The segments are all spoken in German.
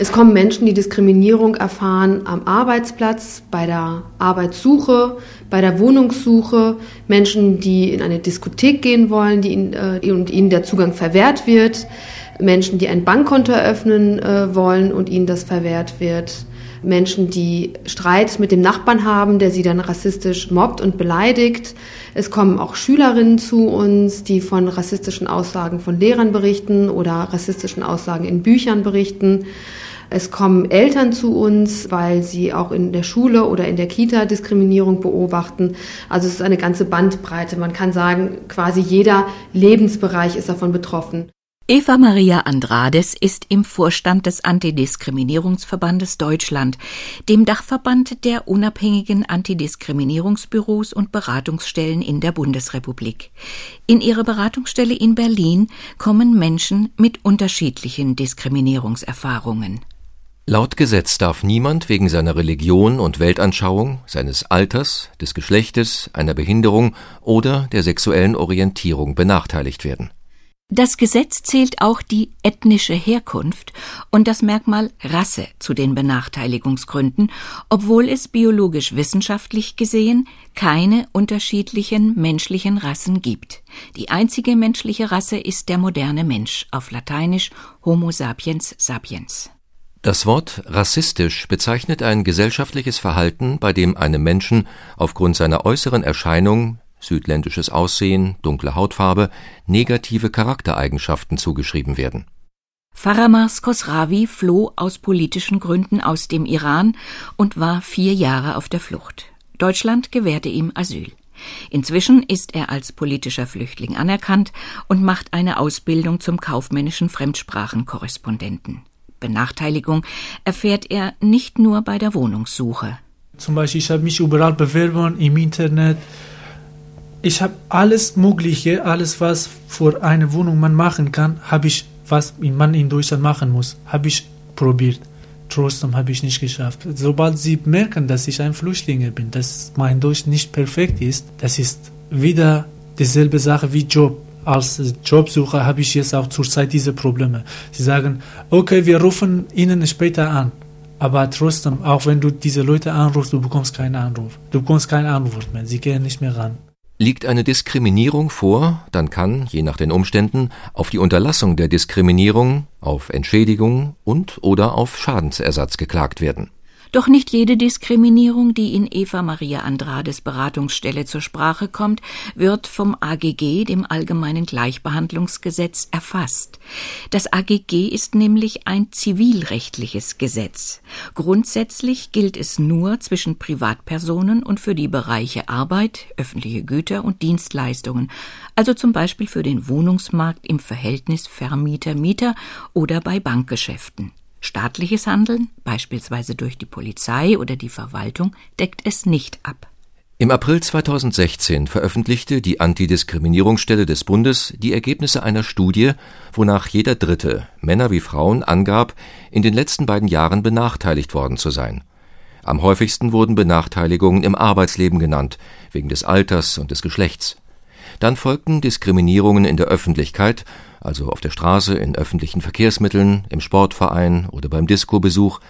Es kommen Menschen, die Diskriminierung erfahren am Arbeitsplatz, bei der Arbeitssuche, bei der Wohnungssuche, Menschen, die in eine Diskothek gehen wollen die äh, und ihnen der Zugang verwehrt wird, Menschen, die ein Bankkonto eröffnen äh, wollen und ihnen das verwehrt wird, Menschen, die Streit mit dem Nachbarn haben, der sie dann rassistisch mobbt und beleidigt. Es kommen auch Schülerinnen zu uns, die von rassistischen Aussagen von Lehrern berichten oder rassistischen Aussagen in Büchern berichten. Es kommen Eltern zu uns, weil sie auch in der Schule oder in der Kita Diskriminierung beobachten. Also es ist eine ganze Bandbreite. Man kann sagen, quasi jeder Lebensbereich ist davon betroffen. Eva Maria Andrades ist im Vorstand des Antidiskriminierungsverbandes Deutschland, dem Dachverband der unabhängigen Antidiskriminierungsbüros und Beratungsstellen in der Bundesrepublik. In ihre Beratungsstelle in Berlin kommen Menschen mit unterschiedlichen Diskriminierungserfahrungen. Laut Gesetz darf niemand wegen seiner Religion und Weltanschauung, seines Alters, des Geschlechtes, einer Behinderung oder der sexuellen Orientierung benachteiligt werden. Das Gesetz zählt auch die ethnische Herkunft und das Merkmal Rasse zu den Benachteiligungsgründen, obwohl es biologisch wissenschaftlich gesehen keine unterschiedlichen menschlichen Rassen gibt. Die einzige menschliche Rasse ist der moderne Mensch, auf Lateinisch Homo sapiens sapiens. Das Wort rassistisch bezeichnet ein gesellschaftliches Verhalten, bei dem einem Menschen aufgrund seiner äußeren Erscheinung südländisches Aussehen, dunkle Hautfarbe, negative Charaktereigenschaften zugeschrieben werden. Faramars Khosravi floh aus politischen Gründen aus dem Iran und war vier Jahre auf der Flucht. Deutschland gewährte ihm Asyl. Inzwischen ist er als politischer Flüchtling anerkannt und macht eine Ausbildung zum kaufmännischen Fremdsprachenkorrespondenten. Benachteiligung erfährt er nicht nur bei der Wohnungssuche. Zum Beispiel, ich habe mich überall beworben im Internet. Ich habe alles Mögliche, alles was für eine Wohnung man machen kann, habe ich, was man in Deutschland machen muss, habe ich probiert. Trotzdem habe ich nicht geschafft. Sobald sie merken, dass ich ein Flüchtling bin, dass mein Deutsch nicht perfekt ist, das ist wieder dieselbe Sache wie Job als Jobsucher habe ich jetzt auch zurzeit diese Probleme. Sie sagen, okay, wir rufen Ihnen später an. Aber trotzdem, auch wenn du diese Leute anrufst, du bekommst keinen Anruf. Du bekommst keine Antwort mehr. Sie gehen nicht mehr ran. Liegt eine Diskriminierung vor, dann kann, je nach den Umständen, auf die Unterlassung der Diskriminierung, auf Entschädigung und oder auf Schadensersatz geklagt werden. Doch nicht jede Diskriminierung, die in Eva Maria Andrades Beratungsstelle zur Sprache kommt, wird vom AGG, dem Allgemeinen Gleichbehandlungsgesetz, erfasst. Das AGG ist nämlich ein zivilrechtliches Gesetz. Grundsätzlich gilt es nur zwischen Privatpersonen und für die Bereiche Arbeit, öffentliche Güter und Dienstleistungen, also zum Beispiel für den Wohnungsmarkt im Verhältnis Vermieter-Mieter oder bei Bankgeschäften. Staatliches Handeln, beispielsweise durch die Polizei oder die Verwaltung, deckt es nicht ab. Im April 2016 veröffentlichte die Antidiskriminierungsstelle des Bundes die Ergebnisse einer Studie, wonach jeder Dritte, Männer wie Frauen, angab, in den letzten beiden Jahren benachteiligt worden zu sein. Am häufigsten wurden Benachteiligungen im Arbeitsleben genannt, wegen des Alters und des Geschlechts. Dann folgten Diskriminierungen in der Öffentlichkeit also auf der Straße, in öffentlichen Verkehrsmitteln, im Sportverein oder beim Diskobesuch,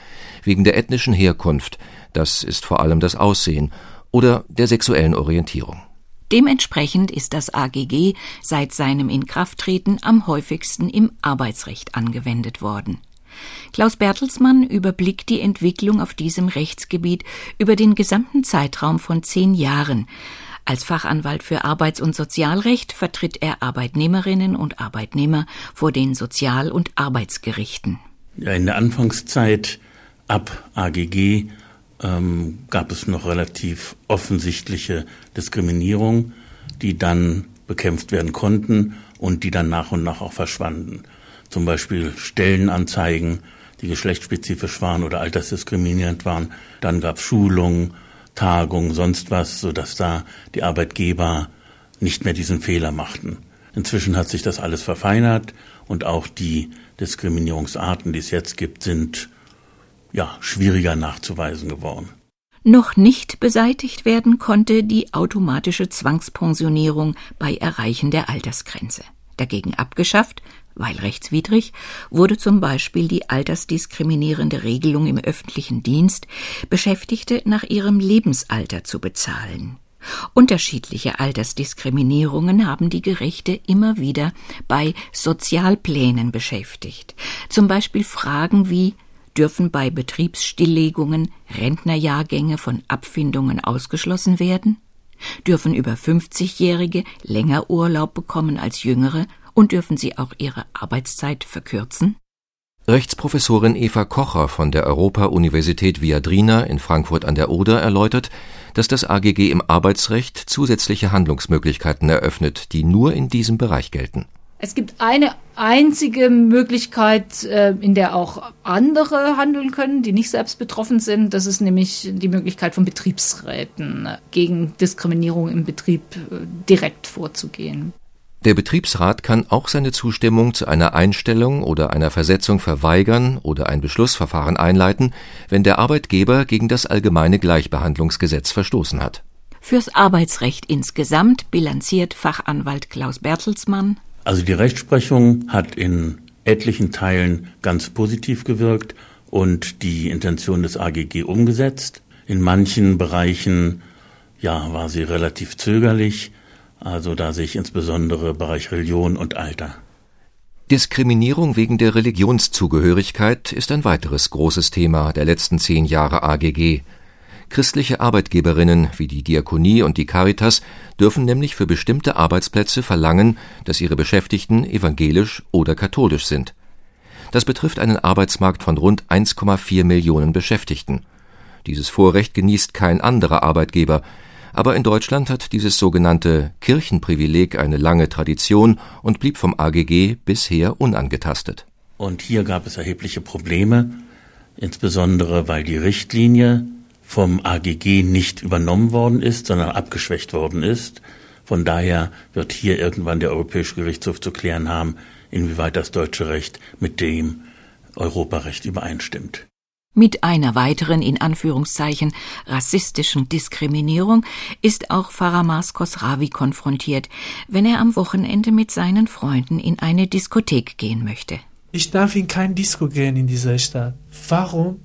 wegen der ethnischen Herkunft, das ist vor allem das Aussehen, oder der sexuellen Orientierung. Dementsprechend ist das AGG seit seinem Inkrafttreten am häufigsten im Arbeitsrecht angewendet worden. Klaus Bertelsmann überblickt die Entwicklung auf diesem Rechtsgebiet über den gesamten Zeitraum von zehn Jahren, als Fachanwalt für Arbeits- und Sozialrecht vertritt er Arbeitnehmerinnen und Arbeitnehmer vor den Sozial- und Arbeitsgerichten. Ja, in der Anfangszeit ab AGG ähm, gab es noch relativ offensichtliche Diskriminierung, die dann bekämpft werden konnten und die dann nach und nach auch verschwanden. Zum Beispiel Stellenanzeigen, die geschlechtsspezifisch waren oder altersdiskriminierend waren. Dann gab es Schulungen, Tagung, sonst was, sodass da die Arbeitgeber nicht mehr diesen Fehler machten. Inzwischen hat sich das alles verfeinert und auch die Diskriminierungsarten, die es jetzt gibt, sind ja schwieriger nachzuweisen geworden. Noch nicht beseitigt werden konnte die automatische Zwangspensionierung bei Erreichen der Altersgrenze. Dagegen abgeschafft weil rechtswidrig, wurde zum Beispiel die altersdiskriminierende Regelung im öffentlichen Dienst, Beschäftigte nach ihrem Lebensalter zu bezahlen. Unterschiedliche Altersdiskriminierungen haben die Gerichte immer wieder bei Sozialplänen beschäftigt. Zum Beispiel Fragen wie dürfen bei Betriebsstilllegungen Rentnerjahrgänge von Abfindungen ausgeschlossen werden? Dürfen über 50-Jährige länger Urlaub bekommen als Jüngere und dürfen sie auch ihre Arbeitszeit verkürzen? Rechtsprofessorin Eva Kocher von der Europa-Universität Viadrina in Frankfurt an der Oder erläutert, dass das AGG im Arbeitsrecht zusätzliche Handlungsmöglichkeiten eröffnet, die nur in diesem Bereich gelten. Es gibt eine einzige Möglichkeit, äh, in der auch andere handeln können, die nicht selbst betroffen sind. Das ist nämlich die Möglichkeit von Betriebsräten gegen Diskriminierung im Betrieb äh, direkt vorzugehen. Der Betriebsrat kann auch seine Zustimmung zu einer Einstellung oder einer Versetzung verweigern oder ein Beschlussverfahren einleiten, wenn der Arbeitgeber gegen das allgemeine Gleichbehandlungsgesetz verstoßen hat. Fürs Arbeitsrecht insgesamt bilanziert Fachanwalt Klaus Bertelsmann. Also die Rechtsprechung hat in etlichen Teilen ganz positiv gewirkt und die Intention des AGG umgesetzt. In manchen Bereichen ja, war sie relativ zögerlich. Also da sehe ich insbesondere Bereich Religion und Alter. Diskriminierung wegen der Religionszugehörigkeit ist ein weiteres großes Thema der letzten zehn Jahre AGG. Christliche Arbeitgeberinnen wie die Diakonie und die Caritas dürfen nämlich für bestimmte Arbeitsplätze verlangen, dass ihre Beschäftigten evangelisch oder katholisch sind. Das betrifft einen Arbeitsmarkt von rund 1,4 Millionen Beschäftigten. Dieses Vorrecht genießt kein anderer Arbeitgeber, aber in Deutschland hat dieses sogenannte Kirchenprivileg eine lange Tradition und blieb vom AGG bisher unangetastet. Und hier gab es erhebliche Probleme, insbesondere weil die Richtlinie vom AGG nicht übernommen worden ist, sondern abgeschwächt worden ist. Von daher wird hier irgendwann der Europäische Gerichtshof zu klären haben, inwieweit das deutsche Recht mit dem Europarecht übereinstimmt. Mit einer weiteren in Anführungszeichen rassistischen Diskriminierung ist auch Faramas Khosravi konfrontiert, wenn er am Wochenende mit seinen Freunden in eine Diskothek gehen möchte. Ich darf in kein Disco gehen in dieser Stadt. Warum?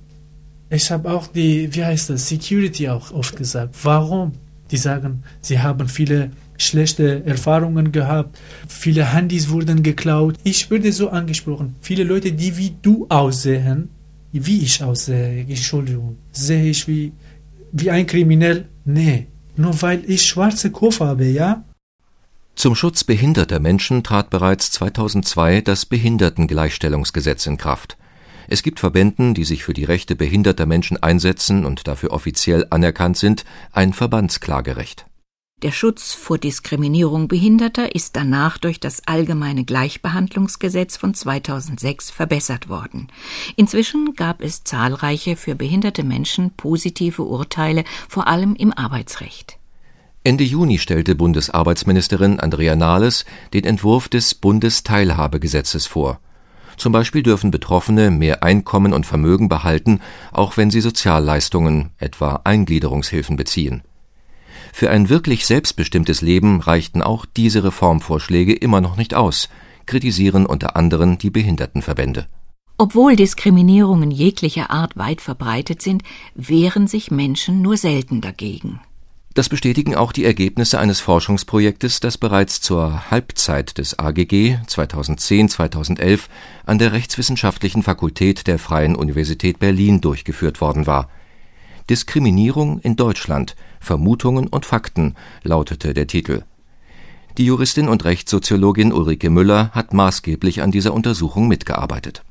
Ich habe auch die, wie heißt das, Security auch oft gesagt. Warum? Die sagen, sie haben viele schlechte Erfahrungen gehabt, viele Handys wurden geklaut. Ich würde so angesprochen, viele Leute, die wie du aussehen, wie ich aussehe, Entschuldigung, sehe ich wie, wie ein Kriminell? Nee, nur weil ich schwarze Kopf habe, ja? Zum Schutz behinderter Menschen trat bereits 2002 das Behindertengleichstellungsgesetz in Kraft. Es gibt Verbänden, die sich für die Rechte behinderter Menschen einsetzen und dafür offiziell anerkannt sind, ein Verbandsklagerecht. Der Schutz vor Diskriminierung Behinderter ist danach durch das Allgemeine Gleichbehandlungsgesetz von 2006 verbessert worden. Inzwischen gab es zahlreiche für behinderte Menschen positive Urteile, vor allem im Arbeitsrecht. Ende Juni stellte Bundesarbeitsministerin Andrea Nahles den Entwurf des Bundesteilhabegesetzes vor. Zum Beispiel dürfen Betroffene mehr Einkommen und Vermögen behalten, auch wenn sie Sozialleistungen, etwa Eingliederungshilfen beziehen. Für ein wirklich selbstbestimmtes Leben reichten auch diese Reformvorschläge immer noch nicht aus, kritisieren unter anderem die Behindertenverbände. Obwohl Diskriminierungen jeglicher Art weit verbreitet sind, wehren sich Menschen nur selten dagegen. Das bestätigen auch die Ergebnisse eines Forschungsprojektes, das bereits zur Halbzeit des AGG 2010-2011 an der Rechtswissenschaftlichen Fakultät der Freien Universität Berlin durchgeführt worden war. Diskriminierung in Deutschland Vermutungen und Fakten lautete der Titel. Die Juristin und Rechtssoziologin Ulrike Müller hat maßgeblich an dieser Untersuchung mitgearbeitet.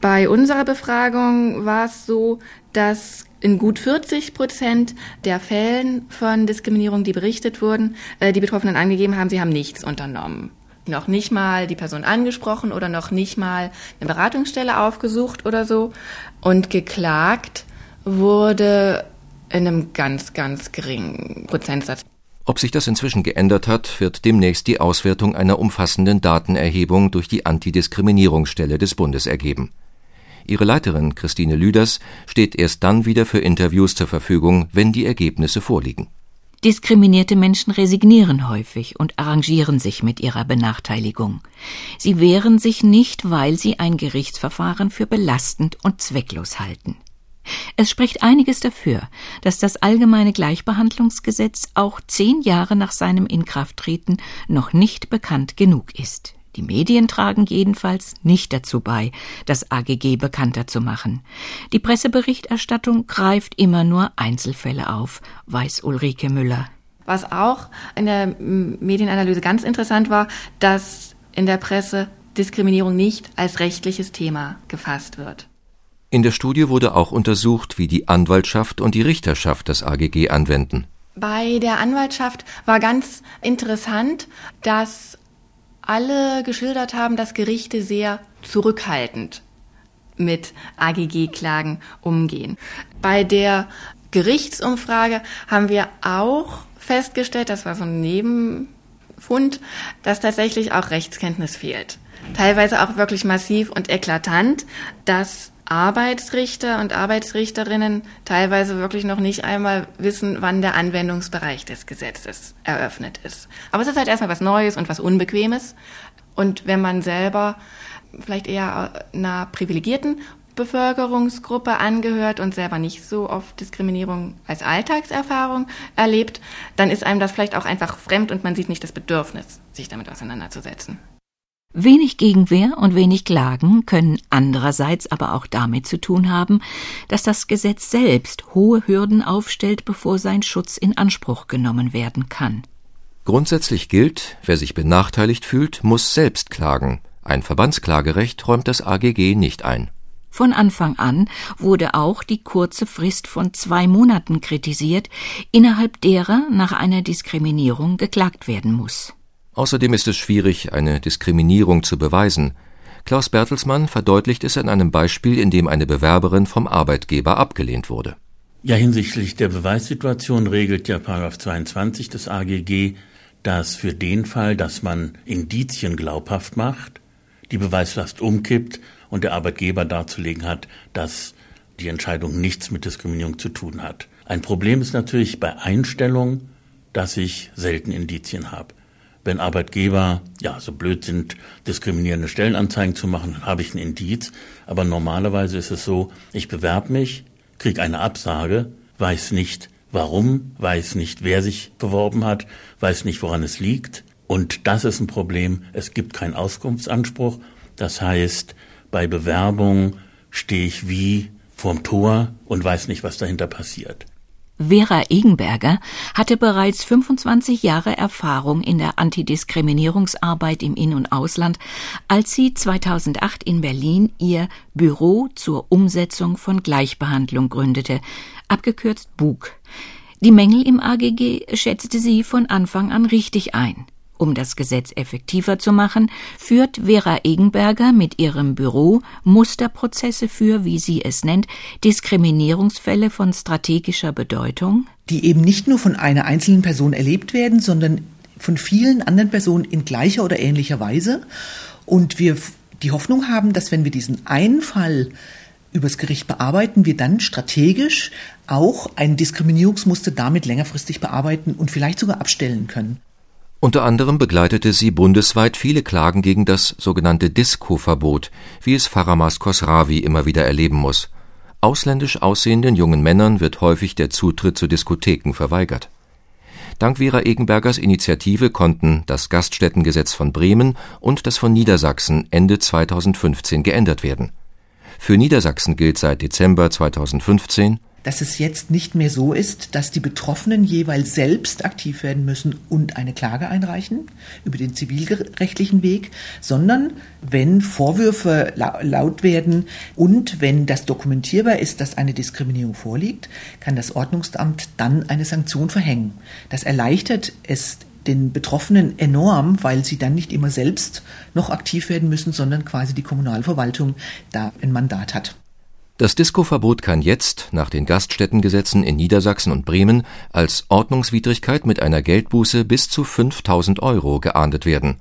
Bei unserer Befragung war es so, dass in gut 40 Prozent der Fällen von Diskriminierung, die berichtet wurden, äh, die Betroffenen angegeben haben, sie haben nichts unternommen. Noch nicht mal die Person angesprochen oder noch nicht mal eine Beratungsstelle aufgesucht oder so. Und geklagt wurde in einem ganz, ganz geringen Prozentsatz. Ob sich das inzwischen geändert hat, wird demnächst die Auswertung einer umfassenden Datenerhebung durch die Antidiskriminierungsstelle des Bundes ergeben. Ihre Leiterin Christine Lüders steht erst dann wieder für Interviews zur Verfügung, wenn die Ergebnisse vorliegen. Diskriminierte Menschen resignieren häufig und arrangieren sich mit ihrer Benachteiligung. Sie wehren sich nicht, weil sie ein Gerichtsverfahren für belastend und zwecklos halten. Es spricht einiges dafür, dass das allgemeine Gleichbehandlungsgesetz auch zehn Jahre nach seinem Inkrafttreten noch nicht bekannt genug ist. Die Medien tragen jedenfalls nicht dazu bei, das AGG bekannter zu machen. Die Presseberichterstattung greift immer nur Einzelfälle auf, weiß Ulrike Müller. Was auch in der Medienanalyse ganz interessant war, dass in der Presse Diskriminierung nicht als rechtliches Thema gefasst wird. In der Studie wurde auch untersucht, wie die Anwaltschaft und die Richterschaft das AGG anwenden. Bei der Anwaltschaft war ganz interessant, dass alle geschildert haben, dass Gerichte sehr zurückhaltend mit AGG-Klagen umgehen. Bei der Gerichtsumfrage haben wir auch festgestellt, das war so ein Nebenfund, dass tatsächlich auch Rechtskenntnis fehlt. Teilweise auch wirklich massiv und eklatant, dass Arbeitsrichter und Arbeitsrichterinnen teilweise wirklich noch nicht einmal wissen, wann der Anwendungsbereich des Gesetzes eröffnet ist. Aber es ist halt erstmal was Neues und was Unbequemes. Und wenn man selber vielleicht eher einer privilegierten Bevölkerungsgruppe angehört und selber nicht so oft Diskriminierung als Alltagserfahrung erlebt, dann ist einem das vielleicht auch einfach fremd und man sieht nicht das Bedürfnis, sich damit auseinanderzusetzen. Wenig Gegenwehr und wenig Klagen können andererseits aber auch damit zu tun haben, dass das Gesetz selbst hohe Hürden aufstellt, bevor sein Schutz in Anspruch genommen werden kann. Grundsätzlich gilt, wer sich benachteiligt fühlt, muss selbst klagen. Ein Verbandsklagerecht räumt das AGG nicht ein. Von Anfang an wurde auch die kurze Frist von zwei Monaten kritisiert, innerhalb derer nach einer Diskriminierung geklagt werden muss. Außerdem ist es schwierig, eine Diskriminierung zu beweisen. Klaus Bertelsmann verdeutlicht es an einem Beispiel, in dem eine Bewerberin vom Arbeitgeber abgelehnt wurde. Ja, hinsichtlich der Beweissituation regelt ja Paragraph 22 des AGG, dass für den Fall, dass man Indizien glaubhaft macht, die Beweislast umkippt und der Arbeitgeber darzulegen hat, dass die Entscheidung nichts mit Diskriminierung zu tun hat. Ein Problem ist natürlich bei Einstellung, dass ich selten Indizien habe wenn Arbeitgeber ja so blöd sind, diskriminierende Stellenanzeigen zu machen, habe ich ein Indiz. Aber normalerweise ist es so, ich bewerbe mich, kriege eine Absage, weiß nicht warum, weiß nicht, wer sich beworben hat, weiß nicht, woran es liegt. Und das ist ein Problem. Es gibt keinen Auskunftsanspruch. Das heißt, bei Bewerbung stehe ich wie vorm Tor und weiß nicht, was dahinter passiert. Vera Egenberger hatte bereits 25 Jahre Erfahrung in der Antidiskriminierungsarbeit im In- und Ausland, als sie 2008 in Berlin ihr Büro zur Umsetzung von Gleichbehandlung gründete, abgekürzt BUG. Die Mängel im AGG schätzte sie von Anfang an richtig ein. Um das Gesetz effektiver zu machen, führt Vera Egenberger mit ihrem Büro Musterprozesse für, wie sie es nennt, Diskriminierungsfälle von strategischer Bedeutung, die eben nicht nur von einer einzelnen Person erlebt werden, sondern von vielen anderen Personen in gleicher oder ähnlicher Weise. Und wir die Hoffnung haben, dass wenn wir diesen einen Fall übers Gericht bearbeiten, wir dann strategisch auch ein Diskriminierungsmuster damit längerfristig bearbeiten und vielleicht sogar abstellen können. Unter anderem begleitete sie bundesweit viele Klagen gegen das sogenannte Disco-Verbot, wie es Faramas Khosravi immer wieder erleben muss. Ausländisch aussehenden jungen Männern wird häufig der Zutritt zu Diskotheken verweigert. Dank Vera Egenbergers Initiative konnten das Gaststättengesetz von Bremen und das von Niedersachsen Ende 2015 geändert werden. Für Niedersachsen gilt seit Dezember 2015 dass es jetzt nicht mehr so ist, dass die Betroffenen jeweils selbst aktiv werden müssen und eine Klage einreichen über den zivilrechtlichen Weg, sondern wenn Vorwürfe laut werden und wenn das dokumentierbar ist, dass eine Diskriminierung vorliegt, kann das Ordnungsamt dann eine Sanktion verhängen. Das erleichtert es den Betroffenen enorm, weil sie dann nicht immer selbst noch aktiv werden müssen, sondern quasi die Kommunalverwaltung da ein Mandat hat. Das Disco-Verbot kann jetzt nach den Gaststättengesetzen in Niedersachsen und Bremen als Ordnungswidrigkeit mit einer Geldbuße bis zu 5000 Euro geahndet werden.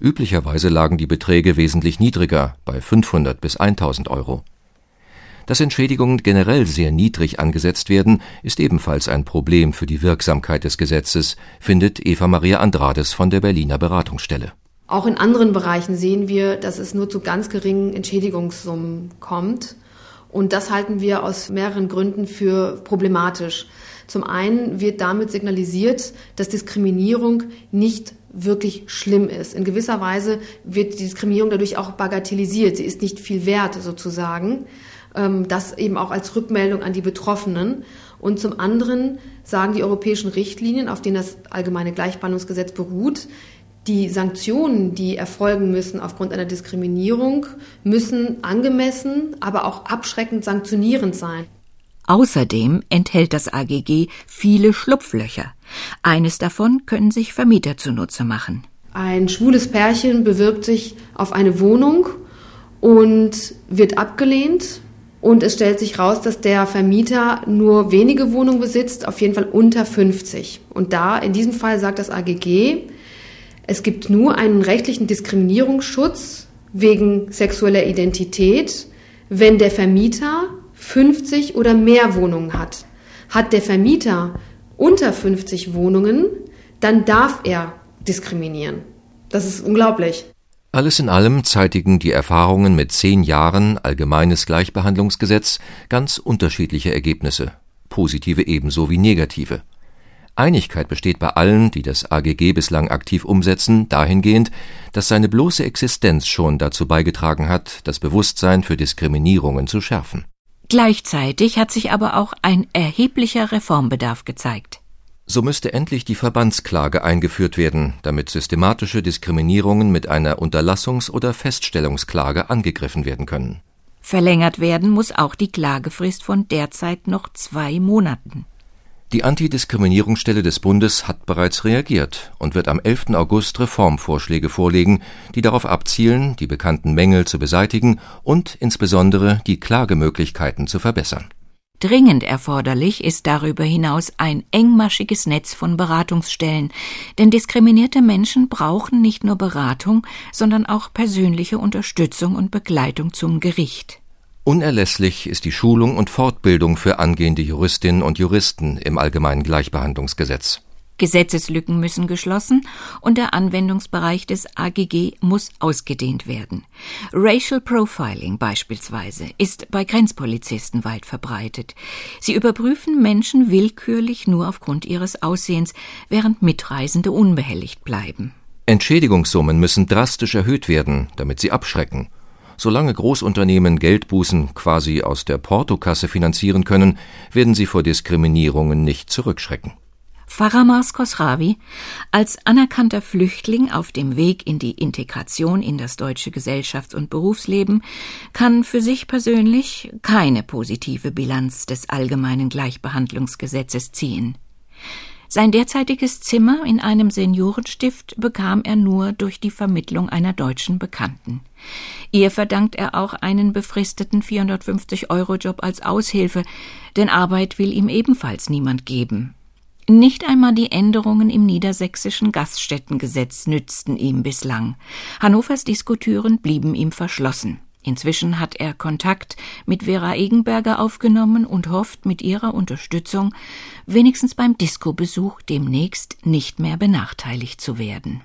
Üblicherweise lagen die Beträge wesentlich niedriger, bei 500 bis 1000 Euro Dass Entschädigungen generell sehr niedrig angesetzt werden, ist ebenfalls ein Problem für die Wirksamkeit des Gesetzes, findet Eva Maria Andrades von der Berliner Beratungsstelle. Auch in anderen Bereichen sehen wir, dass es nur zu ganz geringen Entschädigungssummen kommt. Und das halten wir aus mehreren Gründen für problematisch. Zum einen wird damit signalisiert, dass Diskriminierung nicht wirklich schlimm ist. In gewisser Weise wird die Diskriminierung dadurch auch bagatellisiert. Sie ist nicht viel wert sozusagen. Ähm, das eben auch als Rückmeldung an die Betroffenen. Und zum anderen sagen die europäischen Richtlinien, auf denen das allgemeine Gleichbehandlungsgesetz beruht, die Sanktionen, die erfolgen müssen aufgrund einer Diskriminierung, müssen angemessen, aber auch abschreckend sanktionierend sein. Außerdem enthält das AGG viele Schlupflöcher. Eines davon können sich Vermieter zunutze machen. Ein schwules Pärchen bewirbt sich auf eine Wohnung und wird abgelehnt. Und es stellt sich raus, dass der Vermieter nur wenige Wohnungen besitzt, auf jeden Fall unter 50. Und da, in diesem Fall sagt das AGG, es gibt nur einen rechtlichen Diskriminierungsschutz wegen sexueller Identität, wenn der Vermieter 50 oder mehr Wohnungen hat. Hat der Vermieter unter 50 Wohnungen, dann darf er diskriminieren. Das ist unglaublich. Alles in allem zeitigen die Erfahrungen mit zehn Jahren allgemeines Gleichbehandlungsgesetz ganz unterschiedliche Ergebnisse, positive ebenso wie negative. Einigkeit besteht bei allen, die das AGG bislang aktiv umsetzen, dahingehend, dass seine bloße Existenz schon dazu beigetragen hat, das Bewusstsein für Diskriminierungen zu schärfen. Gleichzeitig hat sich aber auch ein erheblicher Reformbedarf gezeigt. So müsste endlich die Verbandsklage eingeführt werden, damit systematische Diskriminierungen mit einer Unterlassungs- oder Feststellungsklage angegriffen werden können. Verlängert werden muss auch die Klagefrist von derzeit noch zwei Monaten. Die Antidiskriminierungsstelle des Bundes hat bereits reagiert und wird am 11. August Reformvorschläge vorlegen, die darauf abzielen, die bekannten Mängel zu beseitigen und insbesondere die Klagemöglichkeiten zu verbessern. Dringend erforderlich ist darüber hinaus ein engmaschiges Netz von Beratungsstellen, denn diskriminierte Menschen brauchen nicht nur Beratung, sondern auch persönliche Unterstützung und Begleitung zum Gericht. Unerlässlich ist die Schulung und Fortbildung für angehende Juristinnen und Juristen im Allgemeinen Gleichbehandlungsgesetz. Gesetzeslücken müssen geschlossen und der Anwendungsbereich des AGG muss ausgedehnt werden. Racial Profiling beispielsweise ist bei Grenzpolizisten weit verbreitet. Sie überprüfen Menschen willkürlich nur aufgrund ihres Aussehens, während Mitreisende unbehelligt bleiben. Entschädigungssummen müssen drastisch erhöht werden, damit sie abschrecken Solange Großunternehmen Geldbußen quasi aus der Portokasse finanzieren können, werden sie vor Diskriminierungen nicht zurückschrecken. Faramas Khosravi, als anerkannter Flüchtling auf dem Weg in die Integration in das deutsche Gesellschafts- und Berufsleben, kann für sich persönlich keine positive Bilanz des allgemeinen Gleichbehandlungsgesetzes ziehen. Sein derzeitiges Zimmer in einem Seniorenstift bekam er nur durch die Vermittlung einer deutschen Bekannten. Ihr verdankt er auch einen befristeten 450-Euro-Job als Aushilfe, denn Arbeit will ihm ebenfalls niemand geben. Nicht einmal die Änderungen im niedersächsischen Gaststättengesetz nützten ihm bislang. Hannovers Diskutüren blieben ihm verschlossen. Inzwischen hat er Kontakt mit Vera Egenberger aufgenommen und hofft mit ihrer Unterstützung wenigstens beim Disco-Besuch demnächst nicht mehr benachteiligt zu werden.